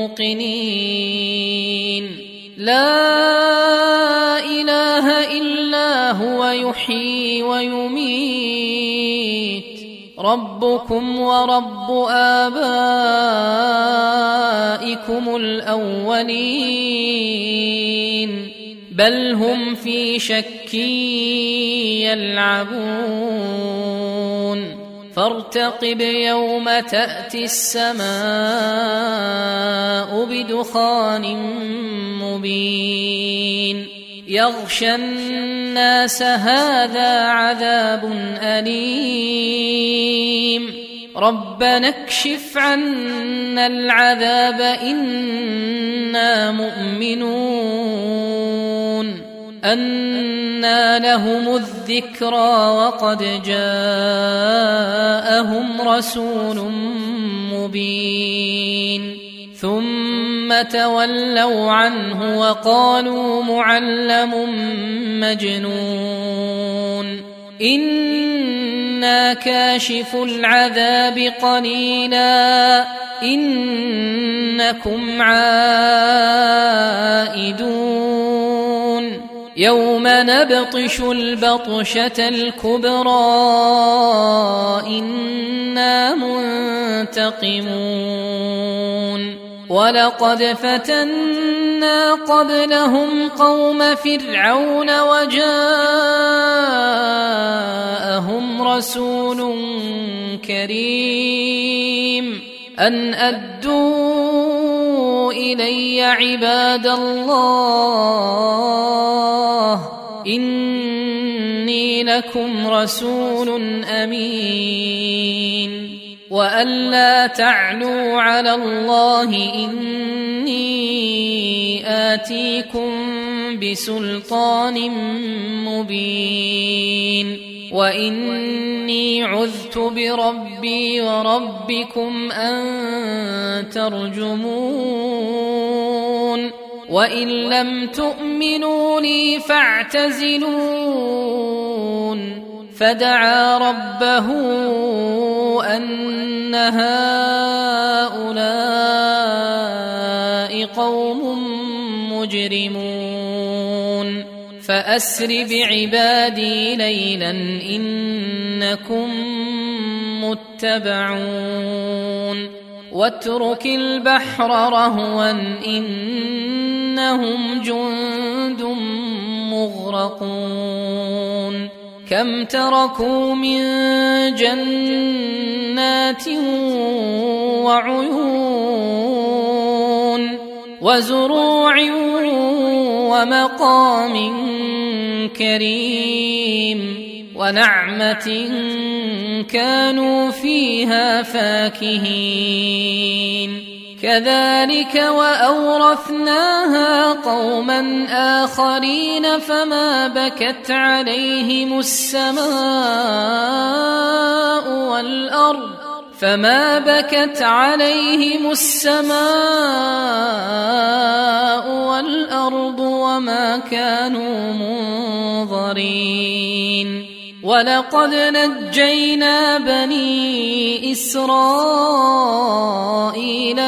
موقنين لا إله إلا هو يحيي ويميت. ربكم ورب آبائكم الأولين. بل هم في شك يلعبون. فارتقب يوم تأتي السماء بدخان مبين. يغشى الناس هذا عذاب أليم. ربنا اكشف عنا العذاب إنا مؤمنون. أنى لهم الذكرى وقد جاءهم رسول مبين ثم تولوا عنه وقالوا معلم مجنون أنا كاشف العذاب قليلا انكم عائدون يوم نبطش البطشة الكبرى إنا منتقمون. ولقد فتنا قبلهم قوم فرعون وجاءهم رسول كريم أن أدوا إلي عباد الله إني لكم رسول أمين. وان لا تعلوا على الله إني آتيكم بسلطان مبين. وإني عذت بربي وربكم أن ترجمون. وان لم تؤمنوا لي فاعتزلون فدعا ربه ان هؤلاء قوم مجرمون فاسر بعبادي ليلا انكم متبعون واترك البحر رهوا إنهم جند مغرقون. كم تركوا من جنات وعيون وزروع ومقام كريم ونعمة كانوا فيها فاكهين. كذلك وأورثناها قوما آخرين فما بكت عليهم السماء والأرض فما بكت عليهم السماء والأرض وما كانوا منظرين ولقد نجينا بني إسرائيل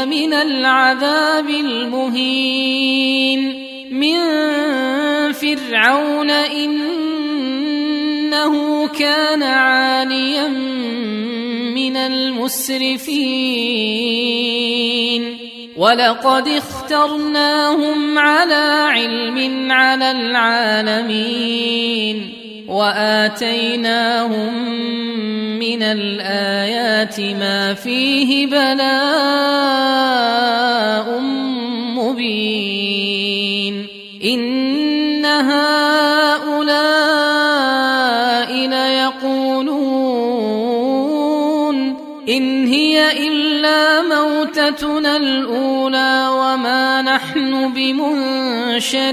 من العذاب المهين. من فرعون إنه كان عاليا من المسرفين. ولقد اخترناهم على علم على العالمين. وآتيناهم من الآيات ما فيه بلاء مبين. إن هؤلاء ليقولون إن هي إلا موتتنا الأولى وما نحن بمنشرين.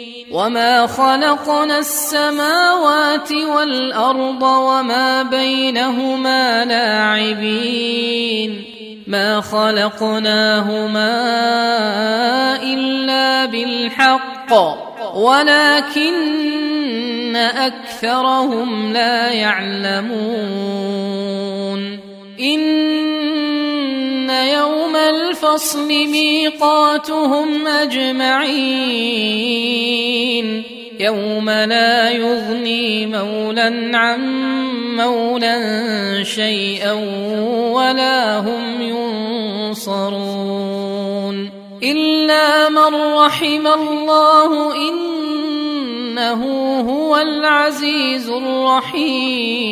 وما خلقنا السماوات والارض وما بينهما لاعبين ما خلقناهما الا بالحق ولكن اكثرهم لا يعلمون ان يوم الفصل ميقاتهم أجمعين. يوم لا يغني مولى عن مولى شيئا ولا هم ينصرون. إلا من رحم الله إنه هو العزيز الرحيم.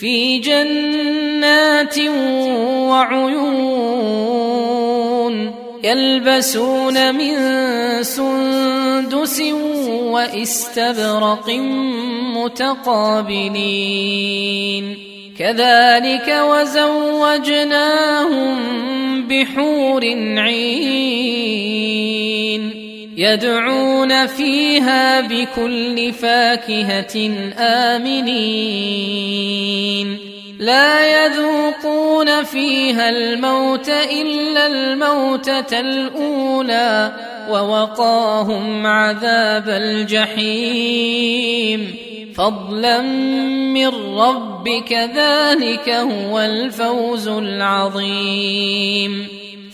في جنات وعيون يلبسون من سندس واستبرق متقابلين. كذلك وزوجناهم بحور عين يدعون فيها بكل فاكهة آمنين. لا يذوقون فيها الموت إلا الموتة الأولى ووقاهم عذاب الجحيم. فضلا من ربك ذلك هو الفوز العظيم.